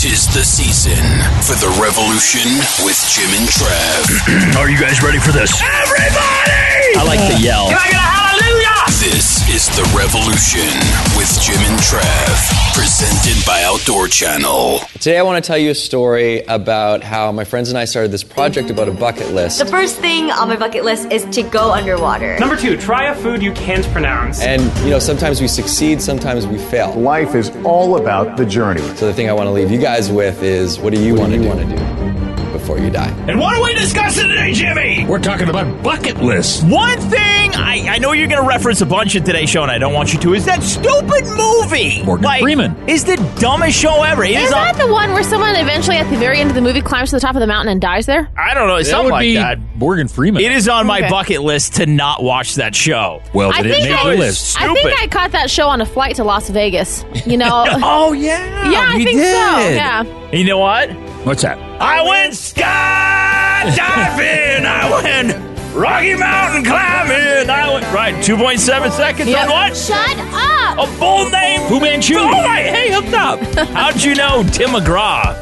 Tis the season for the revolution with Jim and Trav. Are you guys ready for this? Everybody! I like the yell. Can I get a hallelujah? This is the revolution with Jim and Trav, presented by Outdoor Channel. Today, I want to tell you a story about how my friends and I started this project about a bucket list. The first thing on my bucket list is to go underwater. Number two, try a food you can't pronounce. And, you know, sometimes we succeed, sometimes we fail. Life is all about the journey. So, the thing I want to leave you guys with is what do you want to do? want to do before you die? And what are we discussing today, Jimmy? We're talking about bucket lists. One thing I, I know you're going to reference a bunch in today's show, and I don't want you to, is that stupid movie. Morgan like, Freeman. is the dumbest show ever. It Is is that the one where someone eventually at the very end of the movie climbs to the top of the mountain and dies there? I don't know. It's That something would like be that. Morgan Freeman. It is on my Okay. bucket list to not watch that show. Well, I did it think make I- the list? I think Stupid. I caught that show on a flight to Las Vegas. You know? Oh yeah, yeah, I you think did. so. Yeah. You know what? What's that? I went skydiving. I went Rocky Mountain climbing. I went right. Two point seven seconds Yep. on what? Shut up! A full name. Fu Manchu. Oh, All right, hey, up top. How'd you know Tim McGraw?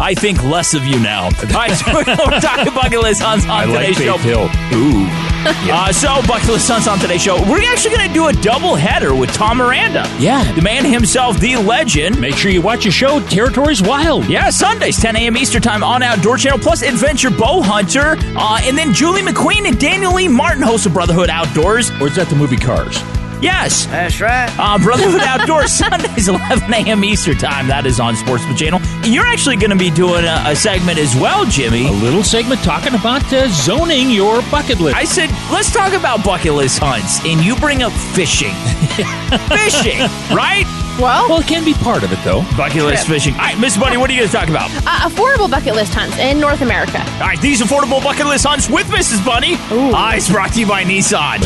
I think less of you now. All right, so we're talking bucket list hunts on I like today's show. Hill. Ooh. Uh, so, bucket list Suns on today's show. We're actually going to do a double header with Tom Miranda. Yeah. The man himself, the legend. Make sure you watch your show, Territories Wild. Yeah, Sundays, 10 a.m. Eastern Time on Outdoor Channel, plus Adventure Bow Hunter. Uh, and then Julie McQueen and Daniel Lee Martin host of Brotherhood Outdoors. Or is that the movie Cars? Yes. That's right. Uh, Brotherhood Outdoors, Sundays, 11 a.m. Eastern Time. That is on Sportsman Channel. You're actually going to be doing a, a segment as well, Jimmy. A little segment talking about uh, zoning your bucket list. I said, let's talk about bucket list hunts, and you bring up fishing. fishing, right? Well, well, it can be part of it, though. Bucket list fishing. All right, Miss Bunny, what are you going to talk about? uh, affordable bucket list hunts in North America. All right, these affordable bucket list hunts with Mrs. Bunny. Uh, it's brought to you by Nissan.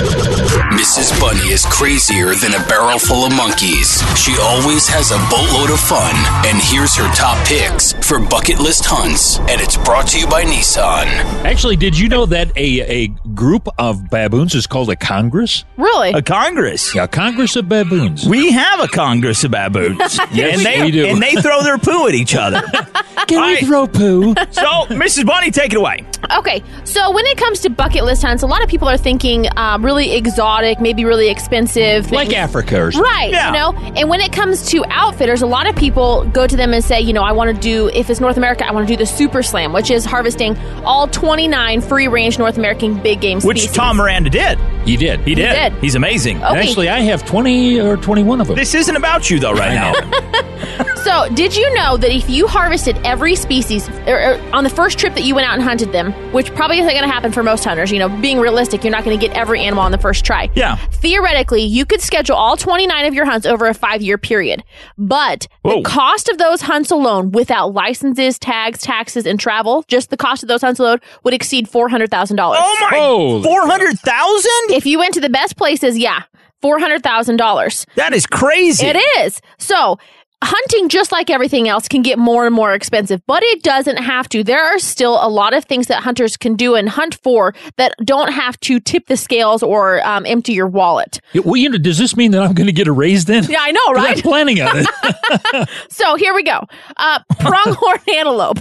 Mrs. Bunny is crazier than a barrel full of monkeys. She always has a boatload of fun. And here's her top picks for bucket list hunts. And it's brought to you by Nissan. Actually, did you know that a, a group of baboons is called a congress? Really? A Congress. Yeah, Congress of Baboons. We have a Congress of baboons. Yes, and they, we do. And they throw their poo at each other. Can All we right. throw poo? So, Mrs. Bunny, take it away. Okay, so when it comes to bucket list hunts, a lot of people are thinking um, really exotic, maybe really expensive. like things. Africa or something. Right, Yeah. you know, and when it comes to outfitters, a lot of people go to them and say, you know, I want to do, if it's North America, I want to do the Super Slam, which is harvesting all 29 free range North American big game Which species. Tom Miranda did. He did. He did. did. He's amazing. Okay. Actually, I have 20 or 21 of them. This isn't about you, though, right now. So, did you know that if you harvested every species or, or on the first trip that you went out and hunted them, which probably isn't going to happen for most hunters, you know, being realistic, you're not going to get every animal on the first try. Yeah. Theoretically, you could schedule all 29 of your hunts over a five year period. But Whoa. the cost of those hunts alone, without licenses, tags, taxes, and travel, just the cost of those hunts alone would exceed $400,000. oh, my. 400,000? If you went to the best places, yeah, $400,000. That is crazy. It is. So, hunting, just like everything else, can get more and more expensive, but it doesn't have to. There are still a lot of things that hunters can do and hunt for that don't have to tip the scales or um, empty your wallet. Yeah, well, you know, does this mean that I'm going to get a raise then? Yeah, I know, right? I'm planning on it. So here we go. Uh, pronghorn antelope.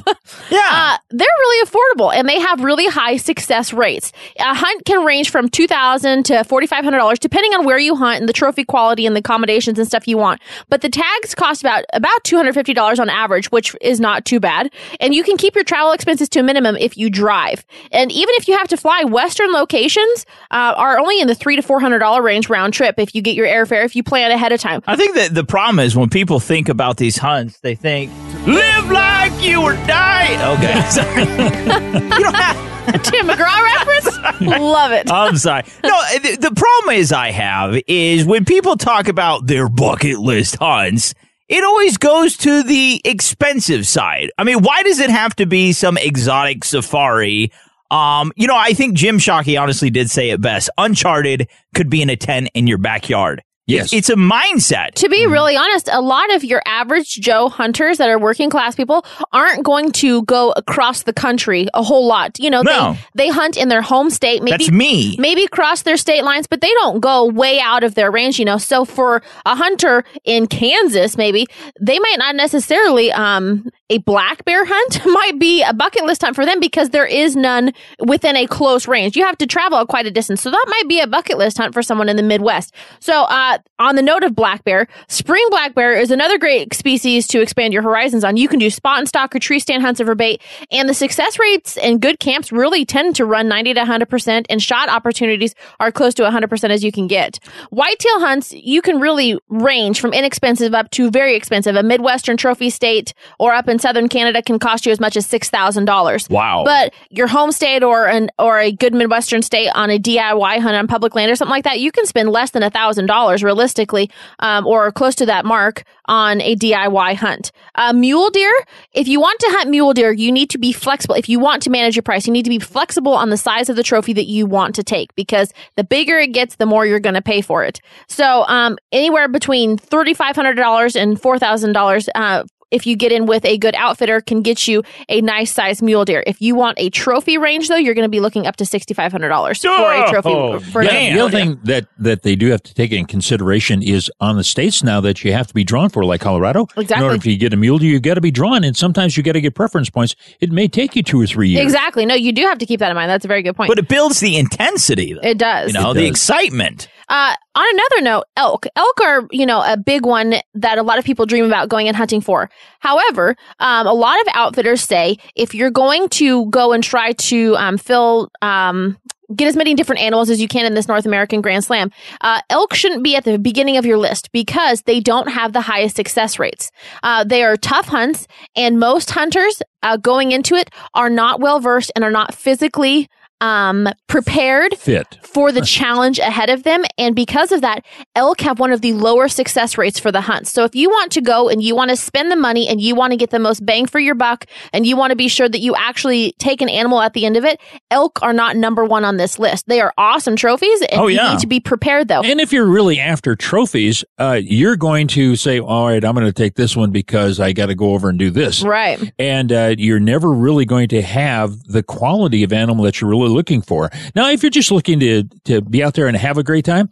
Yeah. Uh, they're really affordable and they have really high success rates. A hunt can range from two thousand to forty five hundred dollars, depending on where you hunt and the trophy quality and the accommodations and stuff you want. But the tags cost about about fifty dollars on average, which is not too bad. And you can keep your travel expenses to a minimum if you drive. And even if you have to fly, Western locations uh, are only in the three to four hundred dollar range round trip if you get your airfare if you plan ahead of time. I think that the problem is when people think about these hunts, they think, live like you were dying. Okay, sorry. you don't have. Tim McGraw reference? Love it. I'm sorry. No, the, the problem is I have is when people talk about their bucket list hunts, it always goes to the expensive side. I mean, why does it have to be some exotic safari? Um, you know, I think Jim Shockey honestly did say it best. Uncharted could be in a tent in your backyard. Yes. It's a mindset. To be really honest, a lot of your average Joe hunters that are working class people aren't going to go across the country a whole lot. You know, No. they, they hunt in their home state, maybe That's me. maybe cross their state lines, but they don't go way out of their range, you know. So for a hunter in Kansas, maybe they might not necessarily um a black bear hunt might be a bucket list hunt for them because there is none within a close range. You have to travel quite a distance. So that might be a bucket list hunt for someone in the Midwest. So uh on the note of black bear, spring black bear is another great species to expand your horizons on. You can do spot and stalk or tree stand hunts over bait, and the success rates in good camps really tend to run 90 to 100%, and shot opportunities are close to 100% as you can get. Whitetail hunts, you can really range from inexpensive up to very expensive. A Midwestern trophy state or up in southern Canada can cost you as much as $6,000. Wow. But your home state or an or a good Midwestern state on a DIY hunt on public land or something like that, you can spend less than $1,000 realistically um, or close to that mark on a DIY hunt. Uh, mule deer, if you want to hunt mule deer, you need to be flexible. If you want to manage your price, you need to be flexible on the size of the trophy that you want to take because the bigger it gets, the more you're going to pay for it. So um, anywhere between $3,500 and $4,000 uh, if you get in with a good outfitter can get you a nice size mule deer. If you want a trophy range though, you're going to be looking up to $6,500 for a trophy. Oh, for yeah, a the other thing that, that they do have to take in consideration is on the states now that you have to be drawn for, like Colorado. Exactly. In order to get a mule deer, you've got to be drawn, and sometimes you got to get preference points. It may take you two or three years. Exactly. No, you do have to keep that in mind. That's a very good point. But it builds the intensity. Though. It does. You know, It the does. excitement. Uh, on another note, elk. Elk are, you know, a big one that a lot of people dream about going and hunting for. However, um, a lot of outfitters say if you're going to go and try to um, fill, um, get as many different animals as you can in this North American Grand Slam, uh, elk shouldn't be at the beginning of your list because they don't have the highest success rates. Uh, they are tough hunts, and most hunters uh, going into it are not well versed and are not physically um, prepared Fit. for the challenge ahead of them. And because of that, elk have one of the lower success rates for the hunt. So if you want to go and you want to spend the money and you want to get the most bang for your buck and you want to be sure that you actually take an animal at the end of it, elk are not number one on this list. They are awesome trophies and Oh, you yeah. need to be prepared though. And if you're really after trophies, uh, you're going to say, all right, I'm going to take this one because I got to go over and do this. Right. And uh, you're never really going to have the quality of animal that you're really looking for. Now, if you're just looking to, to be out there and have a great time,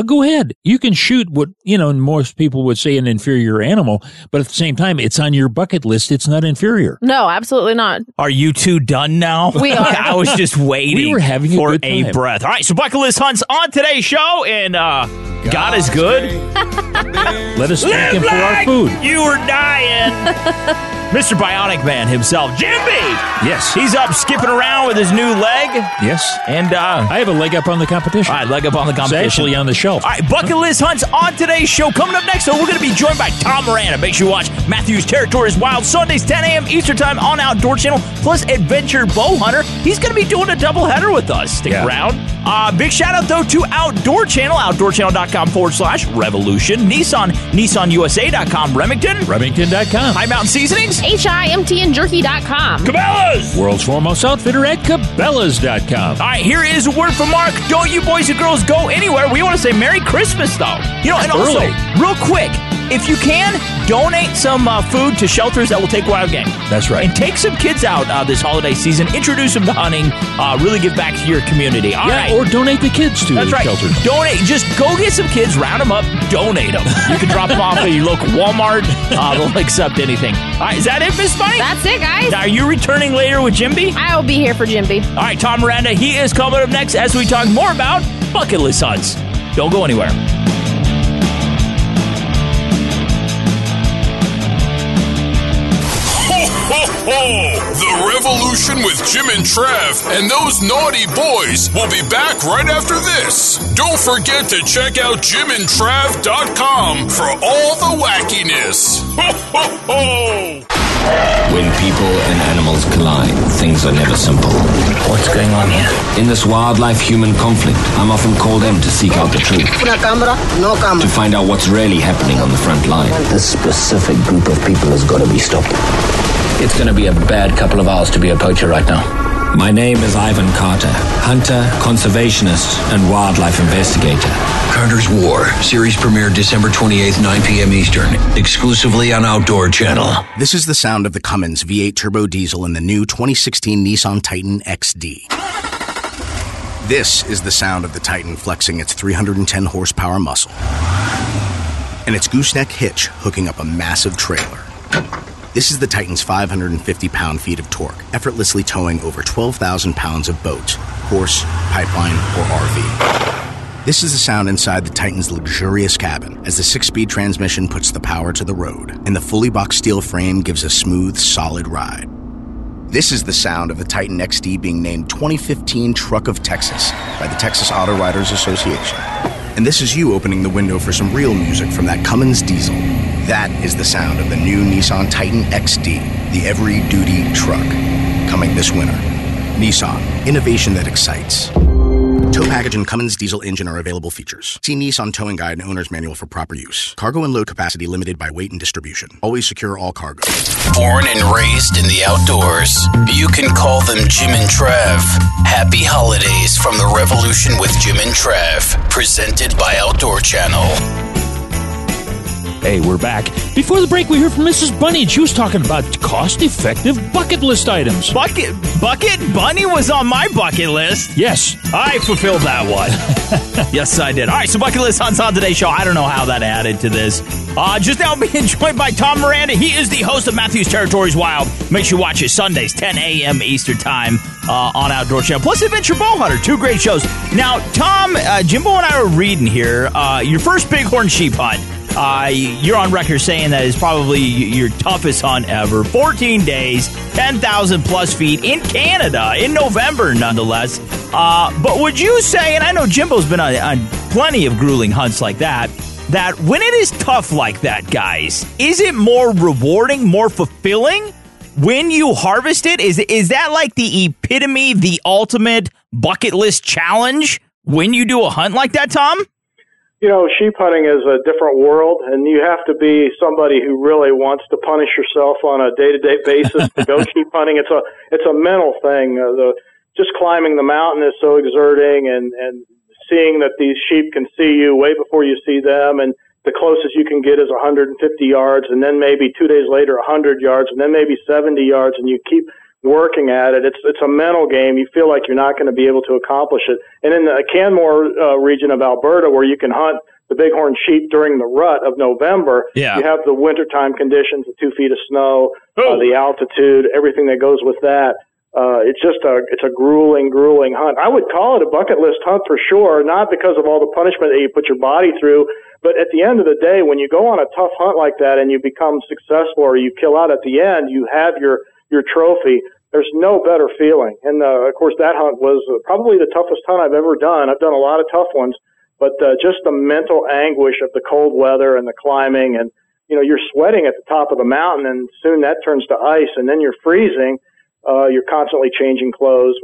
uh, go ahead. You can shoot what, you know, most people would say an inferior animal, but at the same time, it's on your bucket list. It's not inferior. No, absolutely not. Are you two done now? We are. I was just waiting. We were having a for good a breath. All right, so bucket list hunts on today's show, and uh, God is good. Let us thank him for our food. You were dying. Mr. Bionic Man himself, Jimmy. Yes. He's up skipping around with his new leg, Yes. and uh, I have a leg up on the competition. all right, leg up on the It's competition. actually on the shelf. All right, bucket list hunts on today's show. Coming up next, though, we're going to be joined by Tom Miranda. Make sure you watch Matthew's Territories Wild Sundays, 10 a.m. Eastern Time on Outdoor Channel, plus Adventure Bow Hunter. He's going to be doing a double header with us. Stick Yeah. around. Uh, big shout out, though, to Outdoor Channel, outdoorchannel.com forward slash revolution. Nissan, nissanusa.com, Remington, Remington.com. High Mountain Seasonings, H-I-M-T and jerky.com. Cabela's. World's foremost outfitter at Cabela's.com. All right, here is a word from Mark. Don't you boys and girls go anywhere. We want to say Merry Christmas, though. You know, and also, Early. real quick, if you can, donate some uh, food to shelters that will take wild game. That's right. And take some kids out uh, this holiday season. Introduce them to hunting. Uh, really give back to your community. All yeah, right. or donate the kids to That's right. shelters. Donate. Just go get some kids, round them up, donate them. You can drop them off at your local Walmart. Uh, they'll accept anything. All right, is that it, Miss Bunny? That's it, guys. Now, are you returning later with Jimby? I will be here for Jimby. All right, Tom Miranda, he is coming up next as we talk more about bucket list hunts. Don't go anywhere. Ho, ho, ho! The Revolution with Jim and Trav and those naughty boys will be back right after this. Don't forget to check out jimandtrav.com for all the wackiness. Ho, ho, ho! When people and animals collide, things are never simple. What's going on here? In this wildlife human conflict, I'm often called in to seek out the truth. No camera, no camera. To find out what's really happening on the front line. This specific group of people has got to be stopped. It's going to be a bad couple of hours to be a poacher right now. My name is Ivan Carter, hunter, conservationist, and wildlife investigator. Carter's War, series premiere December 28th, 9 p.m. Eastern, exclusively on Outdoor Channel. This is the sound of the Cummins V8 turbo diesel in the new 2016 Nissan Titan XD. This is the sound of the Titan flexing its 310 horsepower muscle. And its gooseneck hitch hooking up a massive trailer. This is the Titan's 550 pound feet of torque, effortlessly towing over 12,000 pounds of boats, horse, pipeline, or RV. This is the sound inside the Titan's luxurious cabin as the six speed transmission puts the power to the road, and the fully boxed steel frame gives a smooth, solid ride. This is the sound of the Titan XD being named 2015 Truck of Texas by the Texas Auto Writers Association. And this is you opening the window for some real music from that Cummins diesel. That is the sound of the new Nissan Titan XD, the every duty truck, coming this winter. Nissan, innovation that excites. Tow package and Cummins diesel engine are available features. See Nissan Towing Guide and Owner's Manual for proper use. Cargo and load capacity limited by weight and distribution. Always secure all cargo. Born and raised in the outdoors, you can call them Jim and Trav. Happy holidays from the Revolution with Jim and Trav, presented by Outdoor Channel. Hey, we're back. Before the break, we heard from Mrs. Bunny, and she was talking about cost-effective bucket list items. Bucket Bucket Bunny was on my bucket list. Yes, I fulfilled that one. yes, I did. All right, so bucket list hunts on today's show. I don't know how that added to this. Uh, just now being joined by Tom Miranda. He is the host of Matthew's Territories Wild. Make sure you watch it Sundays, 10 a.m. Eastern Time uh, on Outdoor Channel. Plus Adventure Bowhunter, two great shows. Now, Tom, uh, Jimbo and I were reading here. Uh, your first bighorn sheep hunt. Uh, you're on record saying that is probably your toughest hunt ever. 14 days, 10,000 plus feet in Canada in November, nonetheless. Uh, but would you say, and I know Jimbo's been on, on plenty of grueling hunts like that, that when it is tough like that, guys, is it more rewarding, more fulfilling when you harvest it? Is is that like the epitome, the ultimate bucket list challenge when you do a hunt like that, Tom? You know, sheep hunting is a different world, and you have to be somebody who really wants to punish yourself on a day-to-day basis to go sheep hunting. It's a it's a mental thing. Uh, the just climbing the mountain is so exerting, and and seeing that these sheep can see you way before you see them, and the closest you can get is 150 yards, and then maybe two days later 100 yards, and then maybe 70 yards, and you keep working at it. It's it's a mental game. You feel like you're not going to be able to accomplish it. And in the Canmore uh, region of Alberta, where you can hunt the bighorn sheep during the rut of November, yeah. you have the wintertime conditions, the two feet of snow, uh, the altitude, everything that goes with that. Uh, it's just a it's a grueling, grueling hunt. I would call it a bucket list hunt for sure, not because of all the punishment that you put your body through, but at the end of the day, when you go on a tough hunt like that and you become successful or you kill out at the end, you have your your trophy. There's no better feeling. And uh, of course, that hunt was probably the toughest hunt I've ever done. I've done a lot of tough ones, but uh, just the mental anguish of the cold weather and the climbing, and you know, you're sweating at the top of the mountain, and soon that turns to ice, and then you're freezing. Uh, you're constantly changing clothes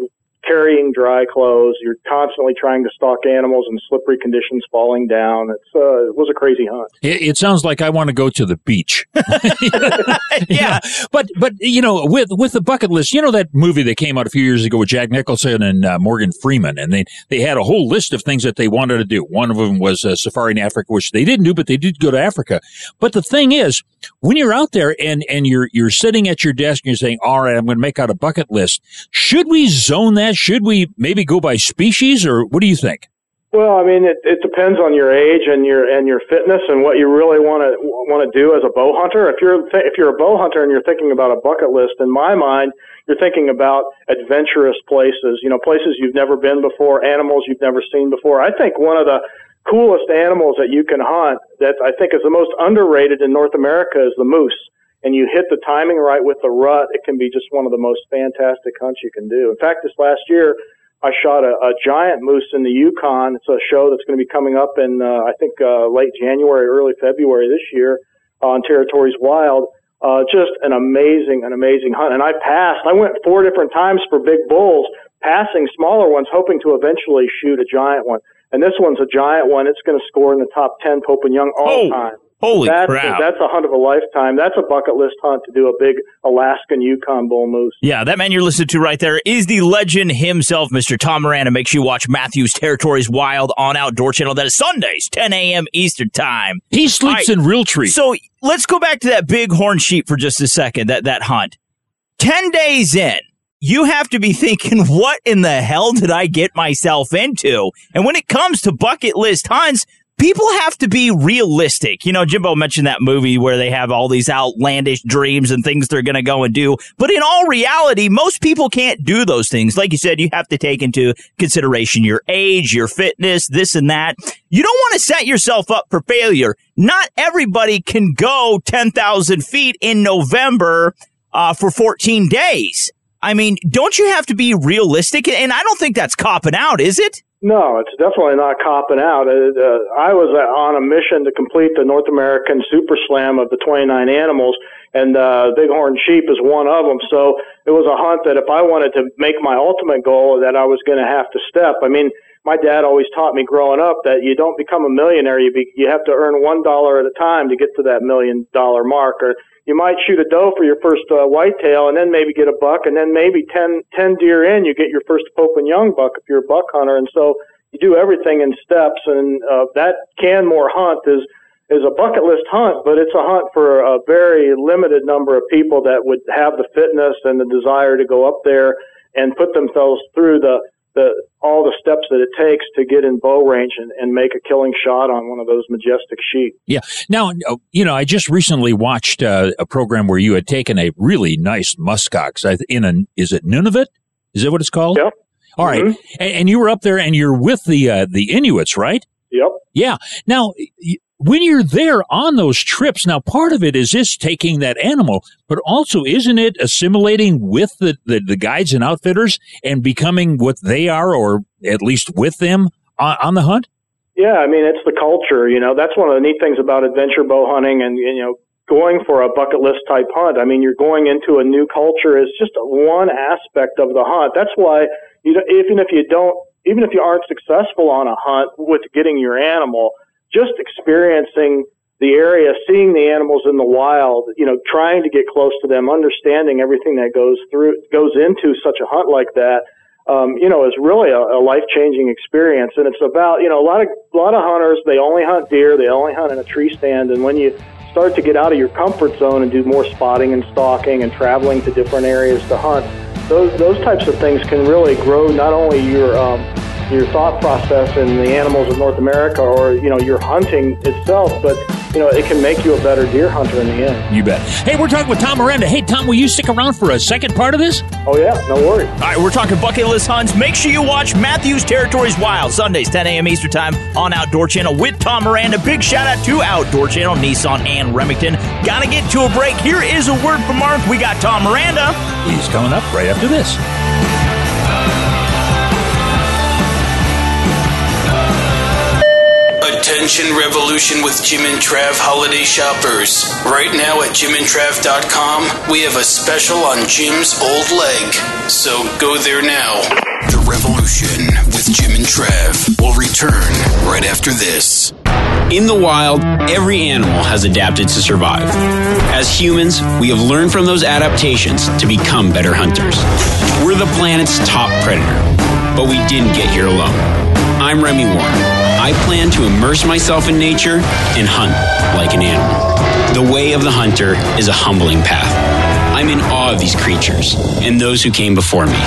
carrying dry clothes. You're constantly trying to stalk animals in slippery conditions, falling down. It's uh, it was a crazy hunt. It, it sounds like I want to go to the beach. yeah, but but you know, with with the bucket list, you know that movie that came out a few years ago with Jack Nicholson and uh, Morgan Freeman, and they they had a whole list of things that they wanted to do. One of them was a safari in Africa, which they didn't do, but they did go to Africa. But the thing is, when you're out there and and you're you're sitting at your desk and you're saying, "All right, I'm going to make out a bucket list," should we zone that? Should we maybe go by species, or what do you think? Well, I mean, it, it depends on your age and your and your fitness and what you really want to want to do as a bow hunter. If you're th- if you're a bow hunter and you're thinking about a bucket list, in my mind, you're thinking about adventurous places. You know, places you've never been before, animals you've never seen before. I think one of the coolest animals that you can hunt that I think is the most underrated in North America is the moose and you hit the timing right with the rut, it can be just one of the most fantastic hunts you can do. In fact, this last year, I shot a, a giant moose in the Yukon. It's a show that's going to be coming up in, uh, I think, uh, late January, early February this year on Territories Wild. Uh, just an amazing, an amazing hunt. And I passed. I went four different times for big bulls, passing smaller ones, hoping to eventually shoot a giant one. And this one's a giant one. It's going to score in the top 10 Pope and Young all Oh, time. Holy that's, crap. That's a hunt of a lifetime. That's a bucket list hunt to do a big Alaskan Yukon bull moose. Yeah, that man you're listening to right there is the legend himself, Mr. Tom Miranda. Make sure you watch Mathews Territories Wild on Outdoor Channel. That is Sundays, 10 a.m. Eastern Time. He sleeps in Realtree. So let's go back to that big horn sheep for just a second, that, that hunt. 10 days in, you have to be thinking, what in the hell did I get myself into? And when it comes to bucket list hunts, people have to be realistic. You know, Jimbo mentioned that movie where they have all these outlandish dreams and things they're going to go and do. But in all reality, most people can't do those things. Like you said, you have to take into consideration your age, your fitness, this and that. You don't want to set yourself up for failure. Not everybody can go 10,000 feet in November uh, for 14 days. I mean, don't you have to be realistic? And I don't think that's copping out, is it? No, it's definitely not copping out. Uh, uh, I was uh, on a mission to complete the North American Super Slam of the 29 animals, and uh, bighorn sheep is one of them. So it was a hunt that if I wanted to make my ultimate goal, that I was going to have to step. I mean, my dad always taught me growing up that you don't become a millionaire. You be, you have to earn one dollar at a time to get to that million dollar mark. Or you might shoot a doe for your first uh, whitetail, and then maybe get a buck, and then maybe 10, 10 deer in, you get your first Pope and Young buck if you're a buck hunter. And so you do everything in steps, and uh, that Canmore hunt is is a bucket list hunt, but it's a hunt for a very limited number of people that would have the fitness and the desire to go up there and put themselves through the the all the steps that it takes to get in bow range and, and make a killing shot on one of those majestic sheep. Yeah. Now, you know, I just recently watched uh, a program where you had taken a really nice muskox in a, is it Nunavut? Is that what it's called? Yep. All right. Mhm. And, and you were up there and you're with the, uh, the Inuits, right? Yep. Yeah. Now, when you're there on those trips, now part of it is just taking that animal, but also isn't it assimilating with the, the, the guides and outfitters and becoming what they are, or at least with them on, on the hunt? Yeah, I mean it's the culture. You know, that's one of the neat things about adventure bow hunting, and you know, going for a bucket list type hunt. I mean, you're going into a new culture is just one aspect of the hunt. That's why you know, even if you don't, even if you aren't successful on a hunt with getting your animal, just experiencing the area, seeing the animals in the wild, you know, trying to get close to them, understanding everything that goes through goes into such a hunt like that um, you know, is really a, a life changing experience. And it's about, you know, a lot of a lot of hunters they only hunt deer, they only hunt in a tree stand, and when you start to get out of your comfort zone and do more spotting and stalking and traveling to different areas to hunt, those those types of things can really grow not only your um, your thought process in the animals of North America or you know your hunting itself, but you know it can make you a better deer hunter in the end. You bet. Hey, we're talking with Tom Miranda. Hey, Tom, will you stick around for a second part of this? Oh yeah, no worries. All right, we're talking bucket list hunts. Make sure you watch Mathews Territories Wild Sundays, 10 a.m. Eastern Time on Outdoor Channel with Tom Miranda. Big shout out to Outdoor Channel, Nissan, and Remington. Gotta get to a break. Here is a word from Mark. We got Tom Miranda. He's coming up right after this. Attention Revolution with Jim and Trav holiday shoppers. Right now at jimandtrav.com, we have a special on Jim's old leg. So go there now. The Revolution with Jim and Trav will return right after this. In the wild, every animal has adapted to survive. As humans, we have learned from those adaptations to become better hunters. We're the planet's top predator, but we didn't get here alone. I'm Remy Warren. I plan to immerse myself in nature and hunt like an animal. The way of the hunter is a humbling path. I'm in awe of these creatures and those who came before me.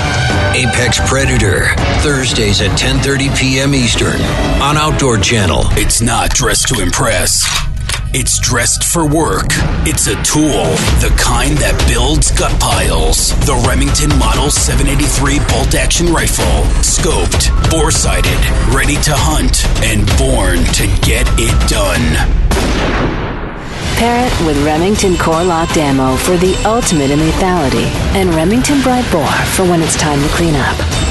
Apex Predator, Thursdays at 10:30 p.m. Eastern on Outdoor Channel. It's not dressed to impress. It's dressed for work. It's a tool, the kind that builds gut piles. The Remington Model 783 bolt action rifle, scoped, bore sighted, ready to hunt, and born to get it done. Pair it with Remington Core-Lokt Ammo for the ultimate in lethality and Remington Bright Bore for when it's time to clean up.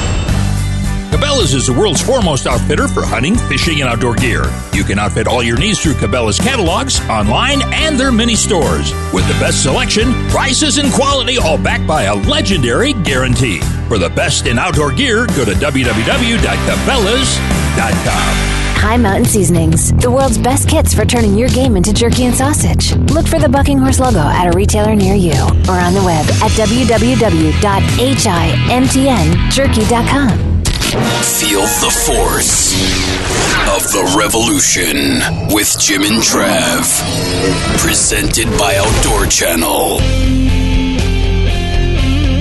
Cabela's is the world's foremost outfitter for hunting, fishing, and outdoor gear. You can outfit all your needs through Cabela's catalogs, online, and their mini stores. With the best selection, prices, and quality, all backed by a legendary guarantee. For the best in outdoor gear, go to www.cabela's.com. High Mountain Seasonings, the world's best kits for turning your game into jerky and sausage. Look for the Bucking Horse logo at a retailer near you or on the web at www.himtnjerky.com. Feel the force of the revolution with Jim and Trav. Presented by Outdoor Channel.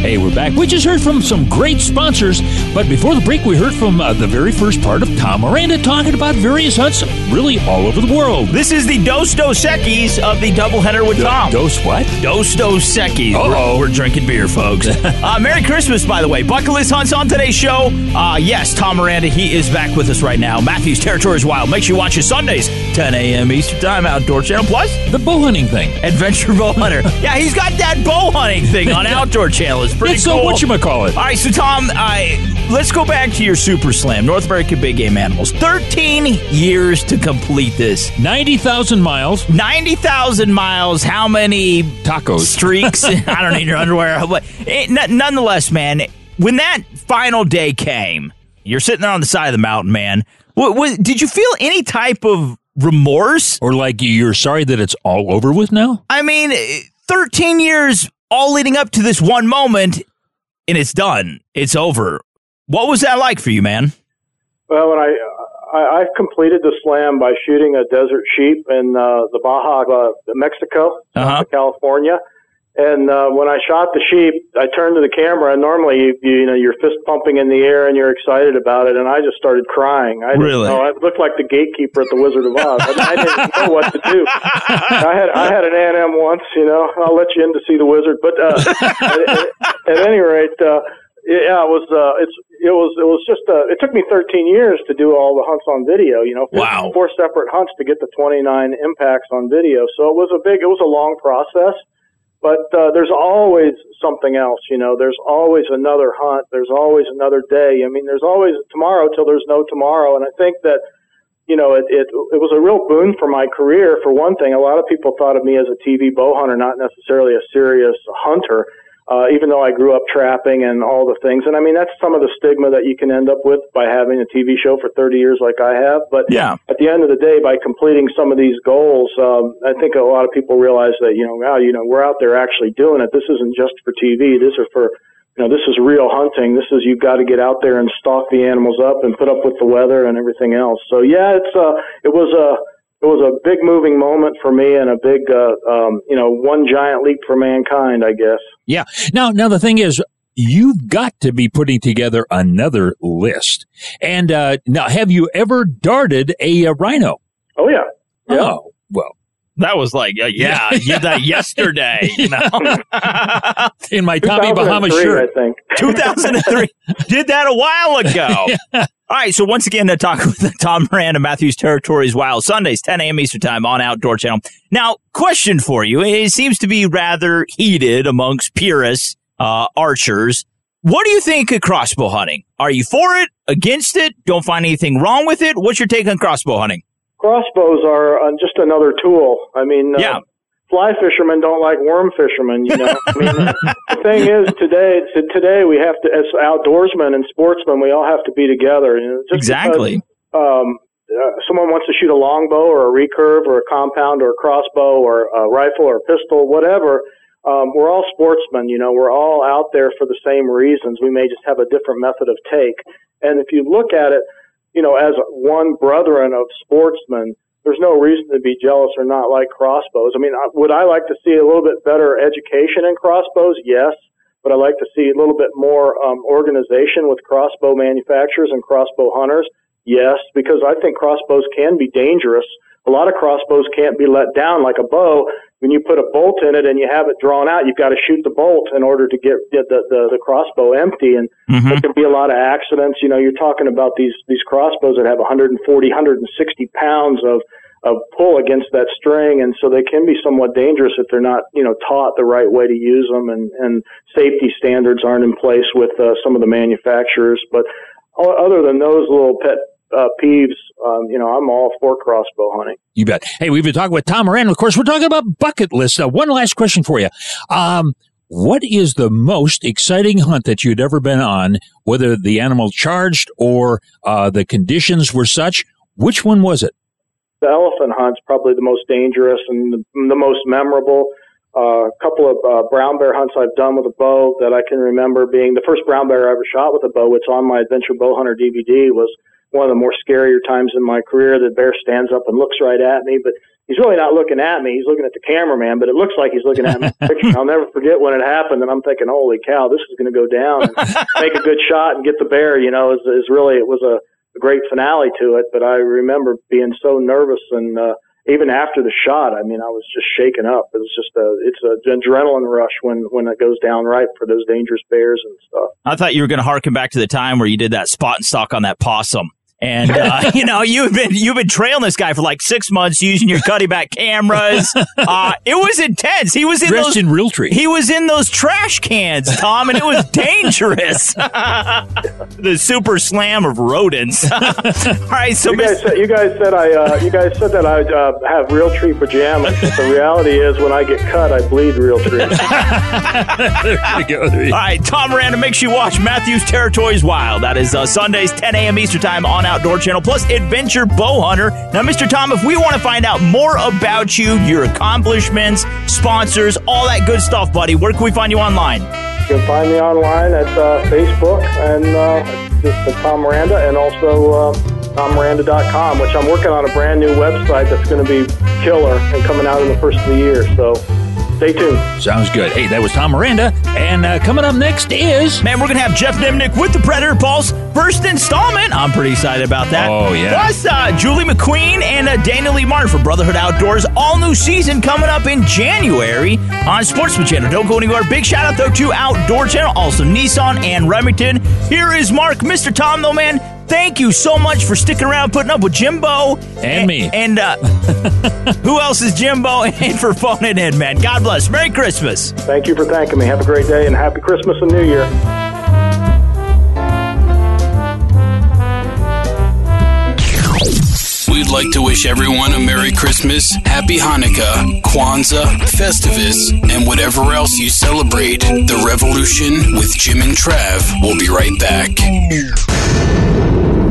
Hey, we're back. We just heard from some great sponsors, but before the break, we heard from uh, the very first part of Tom Miranda talking about various hunts really all over the world. This is the Dos Dos Equis of the doubleheader with Do- Tom. Dos what? Dos Dos Equis. Uh-oh. We're, we're drinking beer, folks. uh, Merry Christmas, by the way. Bucket list hunts on today's show. Uh, yes, Tom Miranda, he is back with us right now. Matthew's Territory is Wild. Make sure you watch his Sundays, 10 a.m. Eastern Time, Outdoor Channel. Plus, The bow hunting thing. Adventure Bow Hunter. yeah, he's got that bow hunting thing on Outdoor Channel. It's pretty It's cool. so whatchamacallit. All right, so Tom, I, let's go back to your Super Slam, North American Big Game Animals. 13 years to complete this. 90,000 miles. 90,000 miles. How many Tacos. streaks? I don't need your underwear. But it, eh, n- nonetheless, man, when that final day came, you're sitting there on the side of the mountain, man. What, what, did you feel any type of remorse? Or like you're sorry that it's all over with now? I mean, eh, 13 years all leading up to this one moment, and it's done. It's over. What was that like for you, man? Well, when I, I I completed the slam by shooting a desert sheep in uh, the Baja, uh, Mexico, Uh-huh. California. And uh, when I shot the sheep, I turned to the camera, and normally you, you know you're fist pumping in the air and you're excited about it, and I just started crying. I didn't Really? know. I looked like the gatekeeper at the Wizard of Oz. I, I didn't know what to do. I had I had an A and M once, you know. I'll let you in to see the wizard, but uh, at, at, at any rate, uh, yeah, it was uh, it's it was it was just uh, it took me 13 years to do all the hunts on video. You know, four, Wow. four separate hunts to get the 29 impacts on video. So it was a big, it was a long process. But uh, there's always something else, you know. There's always another hunt. There's always another day. I mean, there's always tomorrow till there's no tomorrow. And I think that, you know, it, it it was a real boon for my career. For one thing, a lot of people thought of me as a TV bow hunter, not necessarily a serious hunter. Uh, even though I grew up trapping and all the things, and I mean that's some of the stigma that you can end up with by having a TV show for 30 years like I have. But Yeah. at the end of the day, by completing some of these goals, um, I think a lot of people realize that you know, wow, you know, we're out there actually doing it. This isn't just for TV. This is for you know, this is real hunting. This is you've got to get out there and stalk the animals up and put up with the weather and everything else. So yeah, it's uh, it was a it was a big moving moment for me and a big uh, um, you know, one giant leap for mankind, I guess. Yeah. Now, now the thing is, you've got to be putting together another list. And uh, now, have you ever darted a, uh rhino? Oh yeah, yeah. Oh, well, That was like, uh, yeah, you did that yesterday. You know? in my Tommy Bahama shirt. I think. 2003. Did that a while ago. All right, so once again, to talk with Tom Moran Miranda, Mathews Territories Wild, Sundays, 10 a.m. Eastern Time on Outdoor Channel. Now, question for you. It seems to be rather heated amongst purists, uh, archers. What do you think of crossbow hunting? Are you for it, against it, don't find anything wrong with it? What's your take on crossbow hunting? crossbows are uh, just another tool. I mean, uh, Yeah. Fly fishermen don't like worm fishermen. You know, I mean, the thing is today, today we have to, as outdoorsmen and sportsmen, we all have to be together. You know, just Exactly. Because, um, uh, someone wants to shoot a longbow or a recurve or a compound or a crossbow or a rifle or a pistol, whatever. Um, we're all sportsmen, you know. We're all out there for the same reasons. We may just have a different method of take. And if you look at it, you know, as one brethren of sportsmen, there's no reason to be jealous or not like crossbows. I mean, would I like to see a little bit better education in crossbows? Yes. But I'd like to see a little bit more um, organization with crossbow manufacturers and crossbow hunters. Yes, because I think crossbows can be dangerous. A lot of crossbows can't be let down like a bow. When you put a bolt in it and you have it drawn out, you've got to shoot the bolt in order to get the, the, the crossbow empty. And there can be a lot of accidents. You know, you're talking about these, these crossbows that have 140, 160 pounds of, of pull against that string. And so they can be somewhat dangerous if they're not, you know, taught the right way to use them and, and safety standards aren't in place with uh, some of the manufacturers. But other than those little pet uh, peeves, um, you know, I'm all for crossbow hunting. You bet. Hey, we've been talking with Tom Moran. Of course, we're talking about bucket list. Uh, one last question for you. Um, what is the most exciting hunt that you'd ever been on, whether the animal charged or uh, the conditions were such? Which one was it? The elephant hunt's probably the most dangerous and the, the most memorable. Uh, a couple of uh, brown bear hunts I've done with a bow that I can remember being the first brown bear I ever shot with a bow. It's on my Adventure Bow Hunter DVD. Was one of the more scarier times in my career. The bear stands up and looks right at me, but he's really not looking at me. He's looking at the cameraman, but it looks like he's looking at me. I'll never forget when it happened, and I'm thinking, "Holy cow, this is going to go down." And make a good shot and get the bear. You know, is, is really it was a, a great finale to it. But I remember being so nervous and. uh even after the shot, I mean, I was just shaken up. It was just a, it's an adrenaline rush when, when it goes down right for those dangerous bears and stuff. I thought you were going to harken back to the time where you did that spot and stalk on that possum. And uh, you know you've been you've been trailing this guy for like six months using your Cuddeback cameras. Uh, it was intense. He was in Dressed those in Realtree. He was in those trash cans, Tom, and it was dangerous. the super slam of rodents. All right, so you guys, said, you guys said I uh, you guys said that I uh, have Realtree pajamas. But the reality is, when I get cut, I bleed Realtree. there you go. All right, Tom Miranda makes you watch Matthew's Territories Wild. That is uh, Sundays, 10 a.m. Eastern Time on Outdoor Channel, plus Adventure Bow Hunter. Now, Mr. Tom, if we want to find out more about you, your accomplishments, sponsors, all that good stuff, buddy, where can we find you online? You can find me online at uh, Facebook and uh, just Tom Miranda, and also uh, TomMiranda.com, which I'm working on a brand new website that's going to be killer and coming out in the first of the year. So stay tuned. Sounds good. Hey, that was Tom Miranda. And uh, coming up next is. Man, we're going to have Jeff Nimnick with the Predator Pulse first installment. I'm pretty excited about that. Oh, yeah. Plus, uh, Julie McQueen and uh, Daniel Lee Martin for Brotherhood Outdoors. All new season coming up in January on Sportsman Channel. Don't go anywhere. Big shout out, though, to Outdoor Channel, also Nissan and Remington. Here is Mark, Mr. Tom, though, man. Thank you so much for sticking around, putting up with Jimbo and, me. And uh, who else is Jimbo? And for phoning in, man. God bless. Merry Christmas. Thank you for thanking me. Have a great day and happy Christmas and New Year. We'd like to wish everyone a Merry Christmas, Happy Hanukkah, Kwanzaa, Festivus, and whatever else you celebrate. The Revolution with Jim and Trav We'll be right back.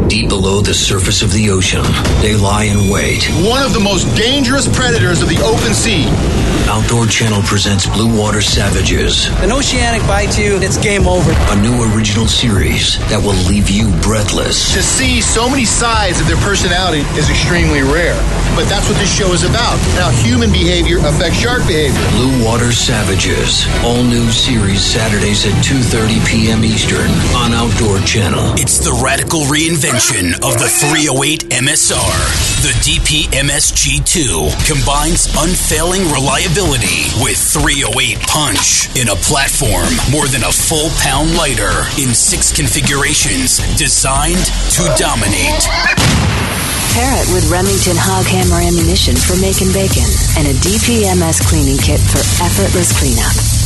Deep below the surface of the ocean, they lie in wait. One of the most dangerous predators of the open sea. Outdoor Channel presents Blue Water Savages, An oceanic bites you, it's game over. a new original series that will leave you breathless. To see so many sides of their personality is extremely rare. But that's what this show is about. How human behavior affects shark behavior. Blue Water Savages, all new series Saturdays at 2:30 p.m. Eastern on Outdoor Channel. It's the radical reinvention of the 308 MSR. The DPMS G2 combines unfailing reliability with 308 punch in a platform more than a full pound lighter in six configurations designed to dominate. Pair it with Remington Hog Hammer ammunition for making bacon and a DPMS cleaning kit for effortless cleanup.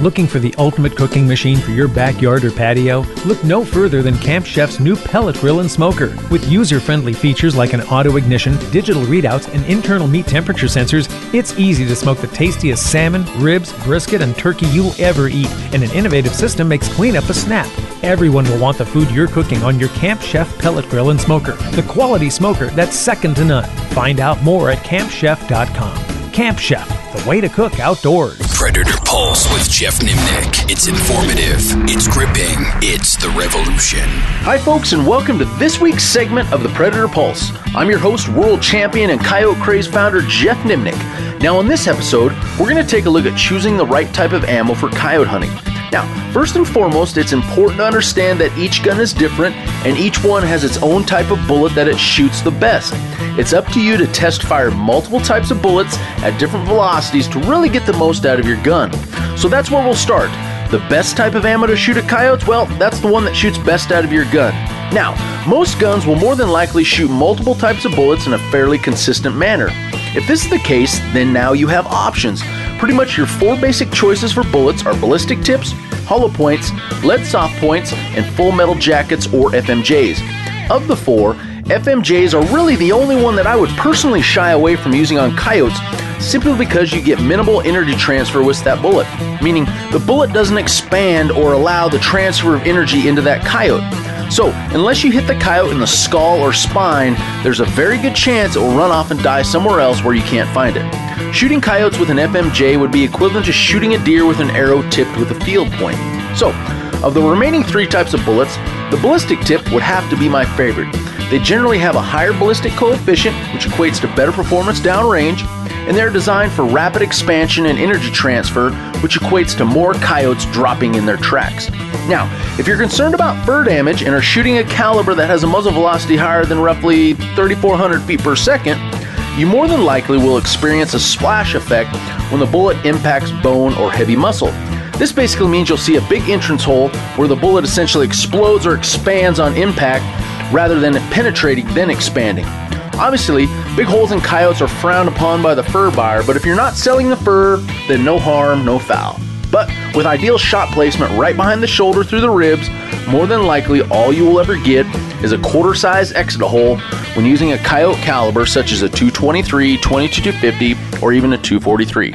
Looking for the ultimate cooking machine for your backyard or patio? Look no further than Camp Chef's new pellet grill and smoker. With user friendly features like an auto ignition, digital readouts, and internal meat temperature sensors, it's easy to smoke the tastiest salmon, ribs, brisket, and turkey you'll ever eat. And an innovative system makes cleanup a snap. Everyone will want the food you're cooking on your Camp Chef pellet grill and smoker. The quality smoker that's second to none. Find out more at campchef.com. Camp Chef, the way to cook outdoors. Predator Pulse with Jeff Nimnick. It's informative, it's gripping, it's the revolution. Hi, folks, and welcome to this week's segment of the Predator Pulse. I'm your host, world champion, and Coyote Craze founder Jeff Nimnick. Now, on this episode, we're going to take a look at choosing the right type of ammo for coyote hunting. Now, first and foremost, it's important to understand that each gun is different and each one has its own type of bullet that it shoots the best. It's up to you to test fire multiple types of bullets at different velocities to really get the most out of your gun. So that's where we'll start. The best type of ammo to shoot at coyotes? Well, that's the one that shoots best out of your gun. Now, most guns will more than likely shoot multiple types of bullets in a fairly consistent manner. If this is the case, then now you have options. Pretty much your four basic choices for bullets are ballistic tips, hollow points, lead soft points, and full metal jackets or FMJs. Of the four, FMJs are really the only one that I would personally shy away from using on coyotes simply because you get minimal energy transfer with that bullet, meaning the bullet doesn't expand or allow the transfer of energy into that coyote. So, unless you hit the coyote in the skull or spine, there's a very good chance it will run off and die somewhere else where you can't find it. Shooting coyotes with an FMJ would be equivalent to shooting a deer with an arrow tipped with a field point. So, of the remaining three types of bullets, the ballistic tip would have to be my favorite. They generally have a higher ballistic coefficient, which equates to better performance downrange, and they're designed for rapid expansion and energy transfer, which equates to more coyotes dropping in their tracks. Now, if you're concerned about fur damage and are shooting a caliber that has a muzzle velocity higher than roughly 3,400 feet per second, you more than likely will experience a splash effect when the bullet impacts bone or heavy muscle. This basically means you'll see a big entrance hole where the bullet essentially explodes or expands on impact rather than penetrating then expanding. Obviously, big holes in coyotes are frowned upon by the fur buyer, but if you're not selling the fur, then no harm, no foul. But with ideal shot placement right behind the shoulder through the ribs, more than likely all you will ever get is a quarter size exit hole when using a coyote caliber such as a 223, 2250, or even a 243.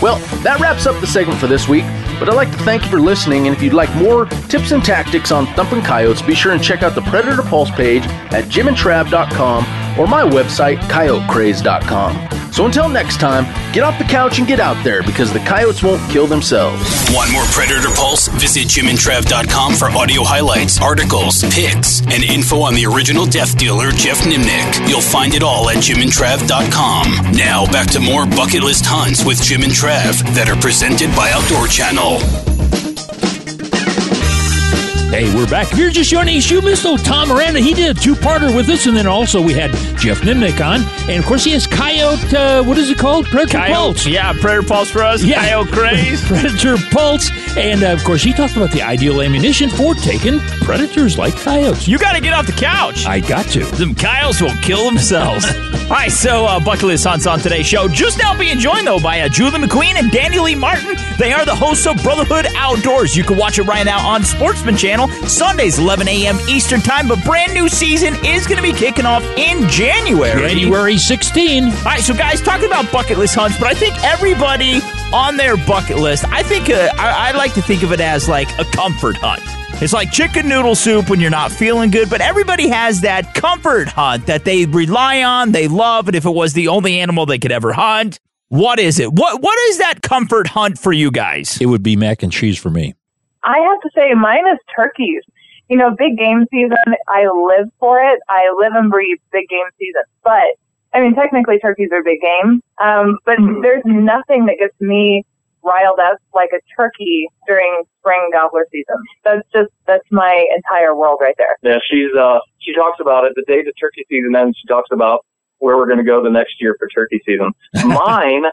Well, that wraps up the segment for this week. But I'd like to thank you for listening, and if you'd like more tips and tactics on thumping coyotes, be sure and check out the Predator Pulse page at jimandtrav.com or my website, coyotecraze.com. So until next time, get off the couch and get out there because the coyotes won't kill themselves. Want more Predator Pulse? Visit jimandtrav.com for audio highlights, articles, pics, and info on the original death dealer, Jeff Nimnick. You'll find it all at jimandtrav.com. Now back to more bucket list hunts with Jim and Trav that are presented by Outdoor Channel. Hey, we're back. If you're just joining us, you missed old Tom Miranda. He did a two-parter with us, and then also we had Jeff Nimnick on, and of course he has Coyote. Uh, what is it called? Predator Coyote, Pulse. Yeah, Predator Pulse for us. Yeah. Coyote Craze. Predator Pulse, and uh, of course he talked about the ideal ammunition for taking predators like coyotes. You got to get off the couch. I got to. Them coyotes will kill themselves. All right, so uh, List Hunts on today's show. Just now being joined, though, by uh, Julie McQueen and Danny Lee Martin. They are the hosts of Brotherhood Outdoors. You can watch it right now on Sportsman Channel, Sundays, 11 a.m. Eastern Time. But brand new season is going to be kicking off in January. January 16. All right, so guys, talking about bucket list hunts, but I think everybody on their bucket list, I think uh, I, I like to think of it as like a comfort hunt. It's like chicken noodle soup when you're not feeling good, but everybody has that comfort hunt that they rely on, they love, and if it was the only animal they could ever hunt, what is it? What what is that comfort hunt for you guys? It would be mac and cheese for me. I have to say, mine is turkeys. You know, big game season, I live for it. I live and breathe big game season. But, I mean, technically turkeys are big game. Um, but there's nothing that gets me riled up like a turkey during spring gobbler season. That's just, that's my entire world right there. Yeah, she's uh she talks about it the day the turkey season ends. She talks about where we're going to go the next year for turkey season. Mine,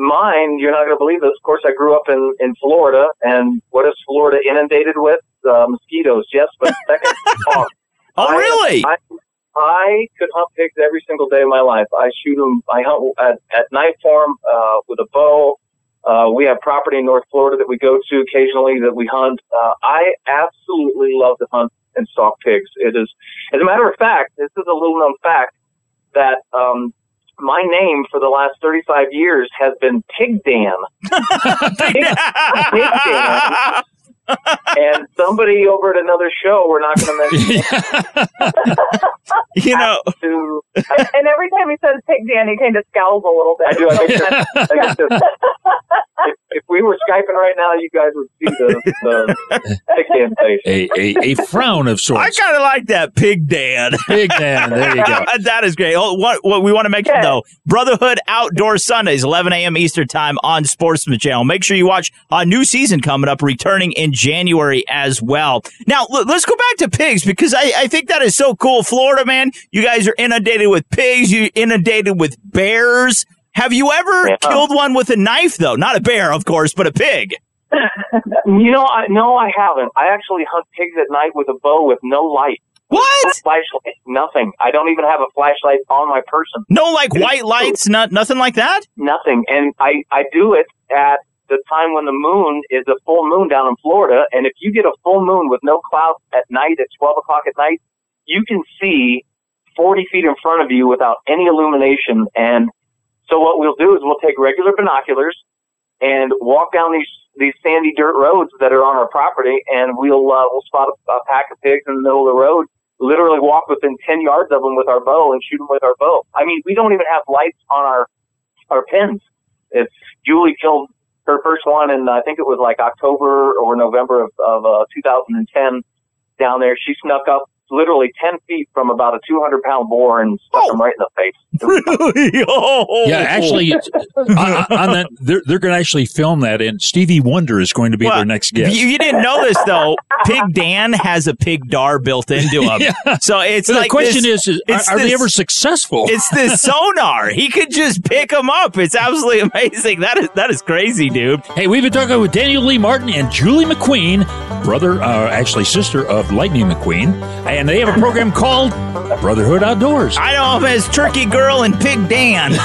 mine, you're not going to believe this. Of course, I grew up in in Florida, and what is Florida inundated with? Uh, mosquitoes. Yes, but second off. Oh, I- really? I, I could hunt pigs every single day of my life. I shoot them. I hunt at, at night for 'em, uh, with a bow. Uh, we have property in North Florida that we go to occasionally that we hunt. Uh, I absolutely love to hunt and stalk pigs. It is, as a matter of fact, this is a little known fact that, um, my name for the last 35 years has been Pig Dan. Pig, Pig Dan. And somebody over at another show, we're not going to mention You know, to and every time he says pig Dan, he kind of scowls a little bit. I do. I make this, I make. If, if we were skyping right now, you guys would see the, the pig Dan face. A, a, a frown of sorts. I kind of like that pig Dan. Pig Dan, there you go. that is great. Oh, what, what we want to mention though, Brotherhood Outdoor Sundays, 11 a.m. Eastern Time on Sportsman Channel. Make sure you watch a new season coming up, returning in January as well. Now l- let's go back to pigs because I, I think that is so cool. Florida, man, you guys are inundated with pigs. You inundated with bears. Have you ever Yeah. killed one with a knife though? Not a bear, of course, but a pig. You know, I, no, I haven't. I actually hunt pigs at night with a bow with no light. What? No flashlight. Nothing. I don't even have a flashlight on my person. No, like white lights, not nothing like that. Nothing. And I, I do it, at the time when the moon is a full moon down in Florida. And if you get a full moon with no clouds at night at 12 o'clock at night, you can see 40 feet in front of you without any illumination. And so what we'll do is we'll take regular binoculars and walk down these these sandy dirt roads that are on our property, and we'll uh, we'll spot a, a pack of pigs in the middle of the road. Literally walk within 10 yards of them with our bow and shoot them with our bow. I mean, we don't even have lights on our our pins. It's Julie killed her first one, and I think it was like October or November of, of uh, 2010 down there. She snuck up literally 10 feet from about a 200 pound boar and stuck him right in the face. Really? Oh. Yeah, actually, it's, on, on that they're, they're going to actually film that, and Stevie Wonder is going to be Well, their next guest. You, you didn't know this though. Pig Dan has a pig dar built into him. Yeah. So it's So the question this- is, is it's are, are they ever successful? It's this sonar. He could just pick them up. It's absolutely amazing. That is that is crazy, dude. Hey, we've been talking with Daniel Lee Martin and Julie McQueen, brother, uh, actually sister of Lightning McQueen, and they have a program called Brotherhood Outdoors. I know him as Turkey Girl and Pig Dan.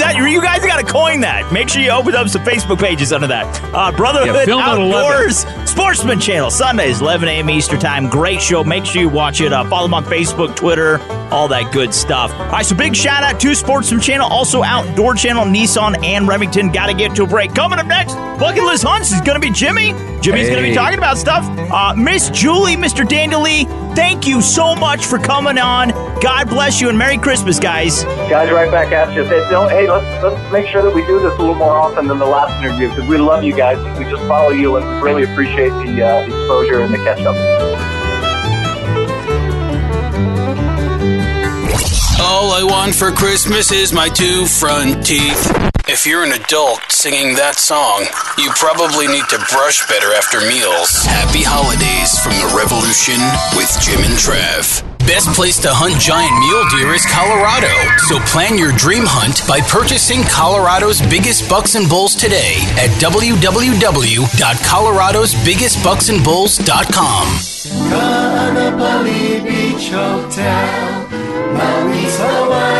that, you guys got to coin that. Make sure you open up some Facebook pages under that. Uh, Brotherhood Yeah, film at 11. Outdoors Sportsman Channel, Sundays, 11 a.m. Eastern Time. Great show. Make sure you watch it. Uh, follow them on Facebook, Twitter, all that good stuff. All right, so big shout out to Sportsman Channel, also Outdoor Channel, Nissan, and Remington. Got to get to a break. Coming up next, Bucket List Hunts is going to be Jimmy. Jimmy's going to be talking about stuff. Uh, Miss Julie, Mr. Daniel thank you so much for coming on. God bless you and Merry Christmas, guys. Guys, right back at you. Hey, don't- hey, let's let's make sure that we do this a little more often than the last interview because we love you guys. We just follow you and really appreciate the, uh, the exposure and the catch up. All I want for Christmas is my two front teeth. If you're an adult singing that song, you probably need to brush better after meals. Happy holidays from the Revolution with Jim and Trav. Best place to hunt giant mule deer is Colorado. So plan your dream hunt by purchasing Colorado's biggest bucks and bulls today at www.coloradosbiggestbucksandbulls.com. Kaanapali Beach Hotel, Maui's Hawaiian Hotel.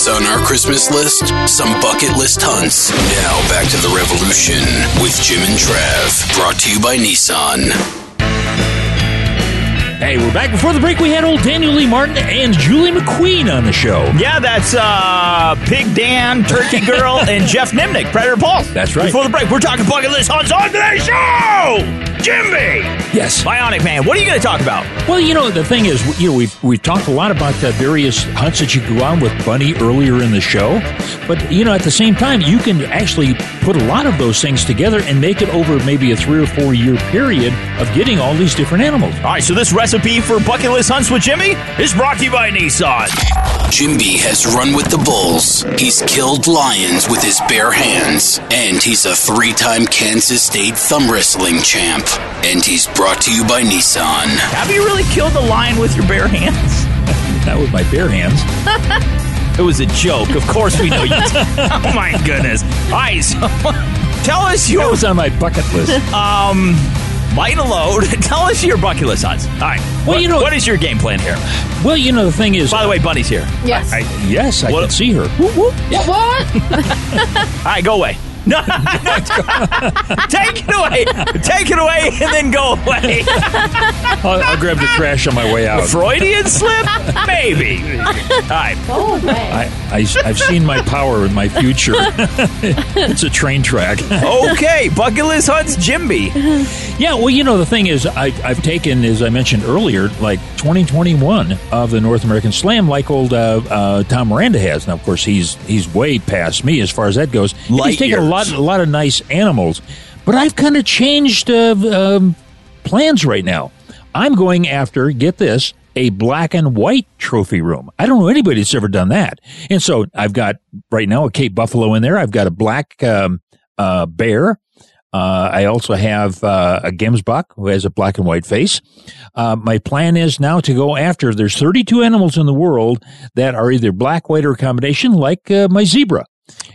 What's on our Christmas list? Some bucket list hunts. Now back to the revolution with Jim and Trav. Brought to you by Nissan. Hey, we're back. Before the break, we had old Daniel Lee Martin and Julie McQueen on the show. Yeah, that's uh, Pig Dan, Turkey Girl, and Jeff Nimnick, Predator Paul. That's right. Before the break, we're talking bucket list hunts on today's show. Jimmy, Yes. Bionic Man, what are you going to talk about? Well, you know, the thing is, you know, we've we've talked a lot about the various hunts that you go on with Bunny earlier in the show, but you know, at the same time, you can actually put a lot of those things together and make it over maybe a three or four year period of getting all these different animals. All right, so this recipe for bucket list hunts with Jimmy is brought to you by Nissan. Jimby has run with the bulls. He's killed lions with his bare hands. And he's a three time Kansas State thumb wrestling champ. And he's brought to you by Nissan. Have you really killed a lion with your bare hands? Not with my bare hands. It was a joke. Of course we know you. did. oh my goodness. All right, so tell us your That was on my bucket list. um light a load. Tell us your bucket list hunts. All right. Well, what, you know- what is your game plan here? Well, you know, the thing is, By the way, Bunny's here. Yes. I, yes, I What- can see her. what? All right, go away. No, no take it away. Take it away and then go away. I'll, I'll grab the trash on my way out. Freudian slip? Maybe. All right. I, I, have seen my power in my future. it's a train track. okay, bucket list hunts, Jimby. Yeah, well, you know, the thing is, I, I've taken, as I mentioned earlier, like 2021 of the North American Slam, like old uh, uh, Tom Miranda has. Now, of course, he's he's way past me as far as that goes. Light he's taken a years. Lot, a lot of nice animals, but I've kind of changed uh, um, plans right now. I'm going after, get this, a black and white trophy room. I don't know anybody that's ever done that. And so I've got right now a Cape Buffalo in there. I've got a black um, uh, bear. Uh, I also have uh, a Gemsbok who has a black and white face. Uh, my plan is now to go after. There's 32 animals in the world that are either black, white, or combination, like uh, my zebra.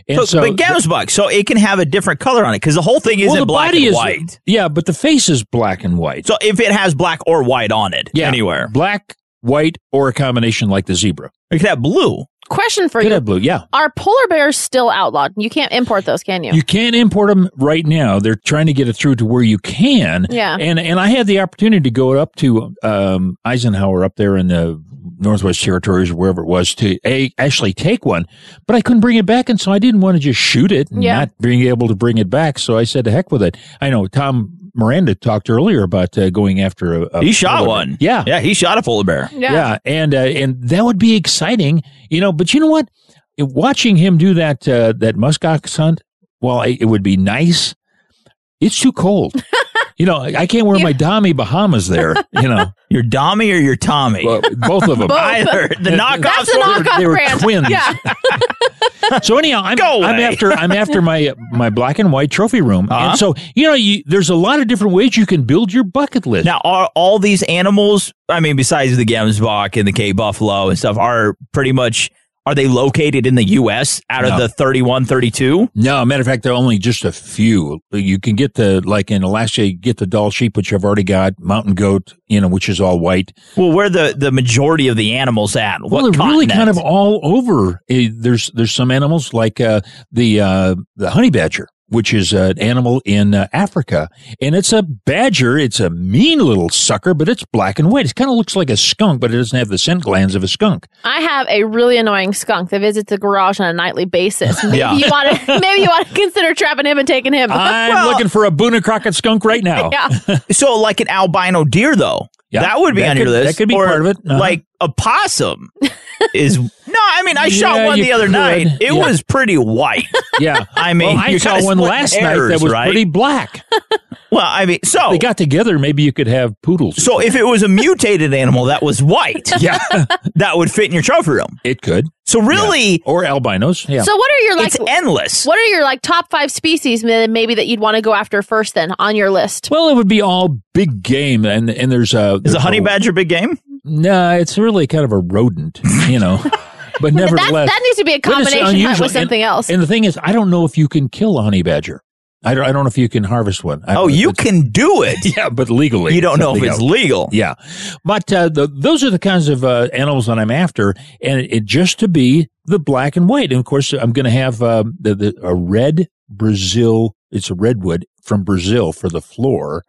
And So, so, but Gemsbok, so it can have a different color on it because the whole thing isn't well, the black body and is white. Yeah, but the face is black and white. So if it has black or white on it, Yeah, anywhere, black, white, or a combination like the zebra. it could have blue. Question for you. Could you: have blue. Yeah. Are polar bears still outlawed? You can't import those, can you? You can't import them right now. They're trying to get it through to where you can. Yeah. And and I had the opportunity to go up to um, Eisenhower up there in the Northwest Territories or wherever it was to a, actually take one, but I couldn't bring it back, and so I didn't want to just shoot it and Yeah. not being able to bring it back. So I said, "To heck with it." I know Tom Miranda talked earlier about uh, going after a. a He shot polar one. bear. Yeah. Yeah, he shot a polar bear. Yeah. and uh, and that would be exciting, you know. But you know what? It- watching him do that uh, that muskox hunt, well, it, it would be nice. It's too cold. you know, I can't wear my Tommy Bahamas there. You know, your Dommy or your Tommy, well, both of them. Both. Either the knockoffs That's the or knockoff they were brand. twins. Yeah. so anyhow, I'm, I'm after I'm after my my black and white trophy room, Uh-huh. and so you know, you, there's a lot of different ways you can build your bucket list. Now, are all these animals, I mean, besides the Gemsbok and the Cape Buffalo and stuff, are pretty much, are they located in the U.S. out No. of the 31, 32? No, matter of fact, there are only just a few. You can get the like in Alaska, you get the Dall sheep, which I've already got, mountain goat, you know, which is all white. Well, where the, the majority of the animals at? Well, they're really kind of all over. Eh, There's there's some animals like uh, the uh, the honey badger, which is an animal in uh, Africa, and it's a badger. It's a mean little sucker, but it's black and white. It kind of looks like a skunk, but it doesn't have the scent glands of a skunk. I have a really annoying skunk that visits the garage on a nightly basis. Maybe Yeah. you want to maybe you want to consider trapping him and taking him. I'm Well- looking for a Boone Crockett skunk right now. yeah. So, like an albino deer, though, Yeah, that would be that on could- your list. that could be Or part of it. Uh-huh. Like a possum is. No, I mean, I shot one the other could. night. It Yeah. was pretty white. Yeah, I mean, well, I you're saw one splitting last night hairs, that was right? pretty black. Well, I mean, so they got together. Maybe you could have poodles. So if it was a mutated animal that was white, yeah, that would fit in your trophy room. it could. So really, or albinos. Yeah. So what are your like it's endless. What are your like top five species that maybe that you'd want to go after first then on your list? Well, it would be all big game, and and there's a Is there's a honey badger big game? No, it's really kind of a rodent, you know. but nevertheless, that needs to be a combination hunt unusual. with something and, else. And the thing is, I don't know if you can kill a honey badger. I don't, I don't know if you can harvest one. I, Oh, you can do it. Yeah, but legally. You don't know if it's else. legal. Yeah, but uh, the, those are the kinds of uh, animals that I'm after, and it, it just to be the black and white. And of course, I'm going to have uh, the, the a red Brazil. It's a redwood from Brazil for the floor,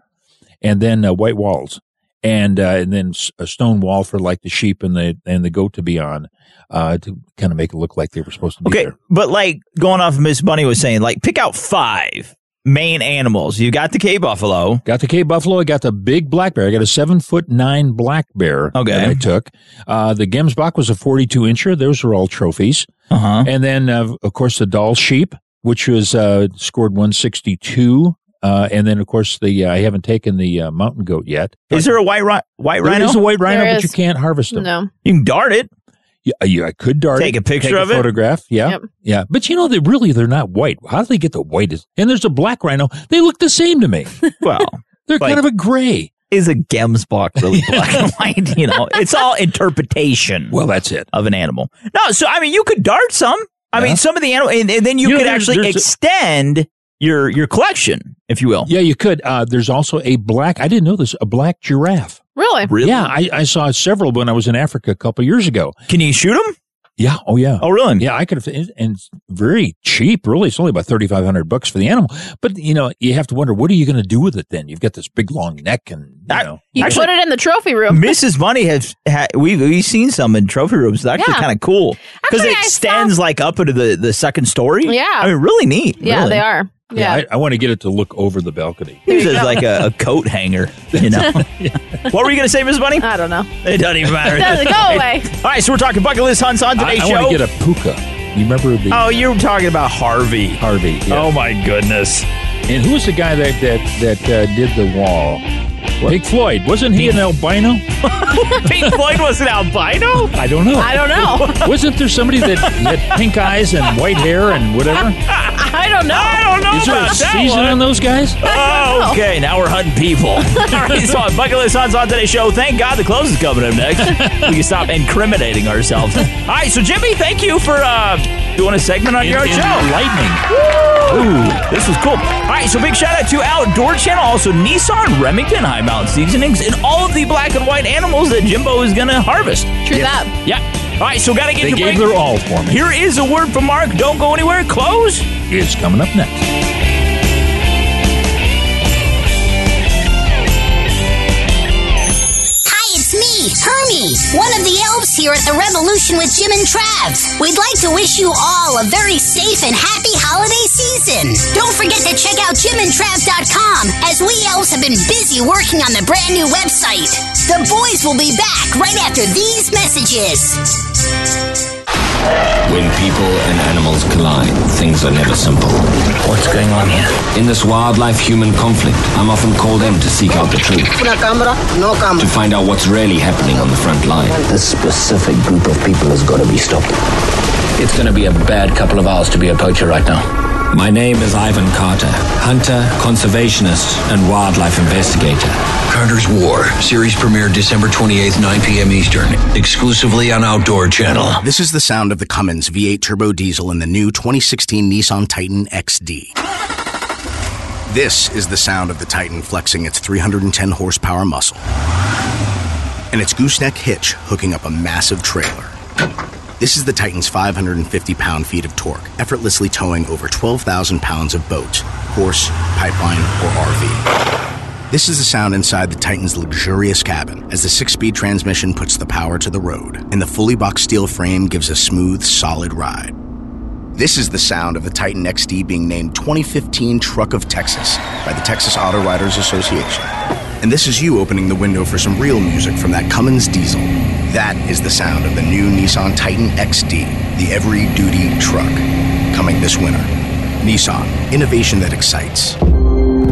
and then uh, white walls, and uh, and then a stone wall for like the sheep and the and the goat to be on, uh, to kind of make it look like they were supposed to be Okay, there. but like going off Miss Bunny was saying, like pick out five main animals. You got the Cape buffalo. Got the Cape Buffalo. I got the big black bear. I got a seven foot nine black bear Okay. that I took. Uh, the Gemsbok was a 42 incher. Those were all trophies. Uh huh. And then, uh, of course, the Dall sheep, which was uh, scored 162. Uh, and then, of course, the uh, I haven't taken the uh, mountain goat yet. Is there a white ri- white There rhino? is a white rhino, There but you is. can't harvest them. No. You can dart it. Yeah, yeah, I could dart it. Take it, a picture take of a it? photograph. Yeah, Yep. yeah. But you know, they really they're not white. How do they get the whitest? And there's a black rhino. They look the same to me. Well, They're Like- kind of a gray. is a Gemsbok really black and white? You know, it's all interpretation Well, that's it. of an animal. No, so I mean, you could dart some. I Yeah. mean, some of the animal, and, and then you, You know, could there's- actually there's a- extend your your collection, if you will. Yeah, you could. Uh, there's also a black. I didn't know this. A black giraffe. Really? Really? Yeah, I, I saw several when I was in Africa a couple years ago. Can you shoot them? Yeah. Oh, yeah. Oh, really? Yeah, I could have, and it's very cheap. Really, it's only about thirty five hundred bucks for the animal. But you know, you have to wonder what are you going to do with it then? You've got this big long neck, and you know, You put it in the trophy room. Mrs. Bunny has ha, we've we've seen some in trophy rooms. It's actually Yeah. kind of cool because it I saw- like up into the the second story. Yeah. I mean, really neat. Yeah, really. they are. Yeah. I, I want to get it to look over the balcony. Use it as like a, a coat hanger, you know. what were you going to say, Mrs. Bunny? I don't know. It doesn't even matter. Doesn't go away. All right, so we're talking bucket list hunts on I, today's I show. want to get a pooka. You remember the oh, you're talking about Harvey. Harvey? yeah. Oh my goodness. And who was the guy that that that uh, did the wall? Pink Floyd. Wasn't he an albino? Pink Floyd was an albino? I don't know. I don't know. Wasn't there somebody that had pink eyes and white hair and whatever? I don't know. I don't know Is there a that season one. on those guys? Oh, okay. Now we're hunting people. All right, so on Bucket List Hunts on today's show. Thank God the clothes is coming up next. we can stop incriminating ourselves. All right, so Jimmy, thank you for uh, doing a segment on your own show. Lightning. Ooh, this was cool. All right, so big shout out to Outdoor Channel, also Nissan, Remington, High Mountain Seasonings, and all of the black and white animals that Jimbo is going to harvest. True that. Yeah. All right, so got to get They to gave break. their all for me. Here is a word from Mark. Don't go anywhere. Close. It's coming up next. Hi, it's me, Hermie, one of the elves here at the Revolution with Jim and Trav. We'd like to wish you all a very safe and happy holiday season. Don't forget to check out jimandtrav.com as we elves have been busy working on the brand new website. The boys will be back right after these messages. When people and animals collide, things are never simple. What's going on here? In this wildlife human conflict, I'm often called in to seek out the truth, Una cámara, no to find out what's really happening on the front line. This specific group of people has got to be stopped. It's going to be a bad couple of hours to be a poacher right now. My name is Ivan Carter, hunter, conservationist, and wildlife investigator. Carter's War, series premiere December 28th, 9 p.m. Eastern, exclusively on Outdoor Channel. This is the sound of the Cummins V8 turbo diesel in the new 2016 Nissan Titan XD. This is the sound of the Titan flexing its 310 horsepower muscle. And its gooseneck hitch hooking up a massive trailer. This is the Titan's 550 pound feet of torque, effortlessly towing over 12,000 pounds of boat, horse, pipeline, or RV. This is the sound inside the Titan's luxurious cabin as the six speed transmission puts the power to the road, and the fully boxed steel frame gives a smooth, solid ride. This is the sound of the Titan XD being named 2015 Truck of Texas by the Texas Auto Writers Association. And this is you opening the window for some real music from that Cummins diesel. That is the sound of the new Nissan Titan XD, the every duty truck, coming this winter. Nissan, innovation that excites.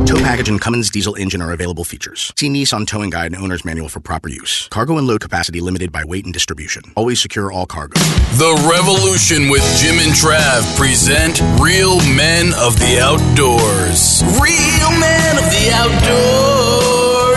Tow package and Cummins diesel engine are available features. See Nissan Towing Guide and Owner's Manual for proper use. Cargo and load capacity limited by weight and distribution. Always secure all cargo. The Revolution with Jim and Trav present Real Men of the Outdoors. Real Men of the Outdoors.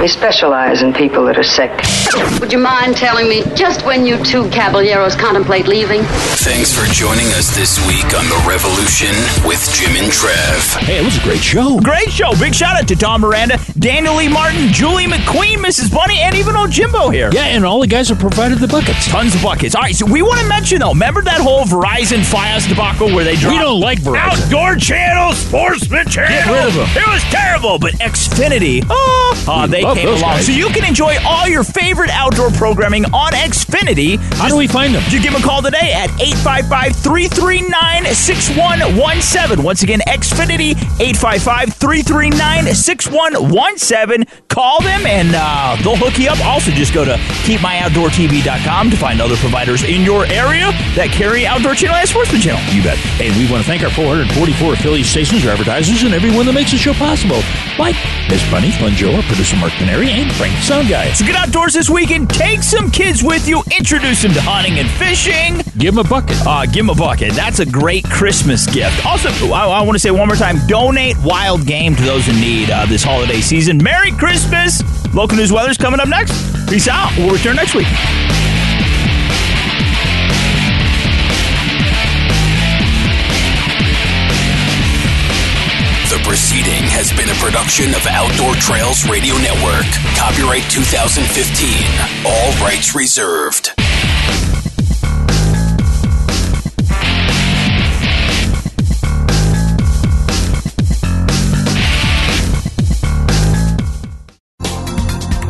We specialize in people that are sick. Would you mind telling me just when you two caballeros contemplate leaving? Thanks for joining us this week on The Revolution with Jim and Trav. Hey, it was a great show. Great show. Big shout out to Tom Miranda, Daniel Lee Martin, Julie McQueen, Mrs. Bunny, and even old Jimbo here. Yeah, and all the guys have provided the buckets. Tons of buckets. All right, so we want to mention though, remember that whole Verizon Fios debacle where they dropped We don't like Verizon. Outdoor Channel, Sportsman Channel. rid of 'em. It was terrible, but Xfinity, oh, uh, We they love came along. guys. So you can enjoy all your favorite outdoor programming on Xfinity. How do we find them? You give them a call today at 855-339-6117. Once again, Xfinity, 855-339-6117. Call them and uh, they'll hook you up. Also, just go to keepmyoutdoortv.com to find other providers in your area that carry Outdoor Channel and Sportsman Channel. You bet. And we want to thank our 444 affiliate stations, our advertisers, and everyone that makes the show possible. Like Miss Bunny, Glenn Joe, our producer Mark Canary, and Frank Sound Guy. So get outdoors this weekend. Take some kids with you. Introduce them to hunting and fishing. Give them a bucket. Uh, give them a bucket. That's a great Christmas gift. Also, I, I want to say one more time: donate wild game to those in need uh, this holiday season. Merry Christmas! Local news weather's coming up next. Peace out. We'll return next week. Proceeding has been a production of Outdoor Trails Radio Network. Copyright 2015. All rights reserved.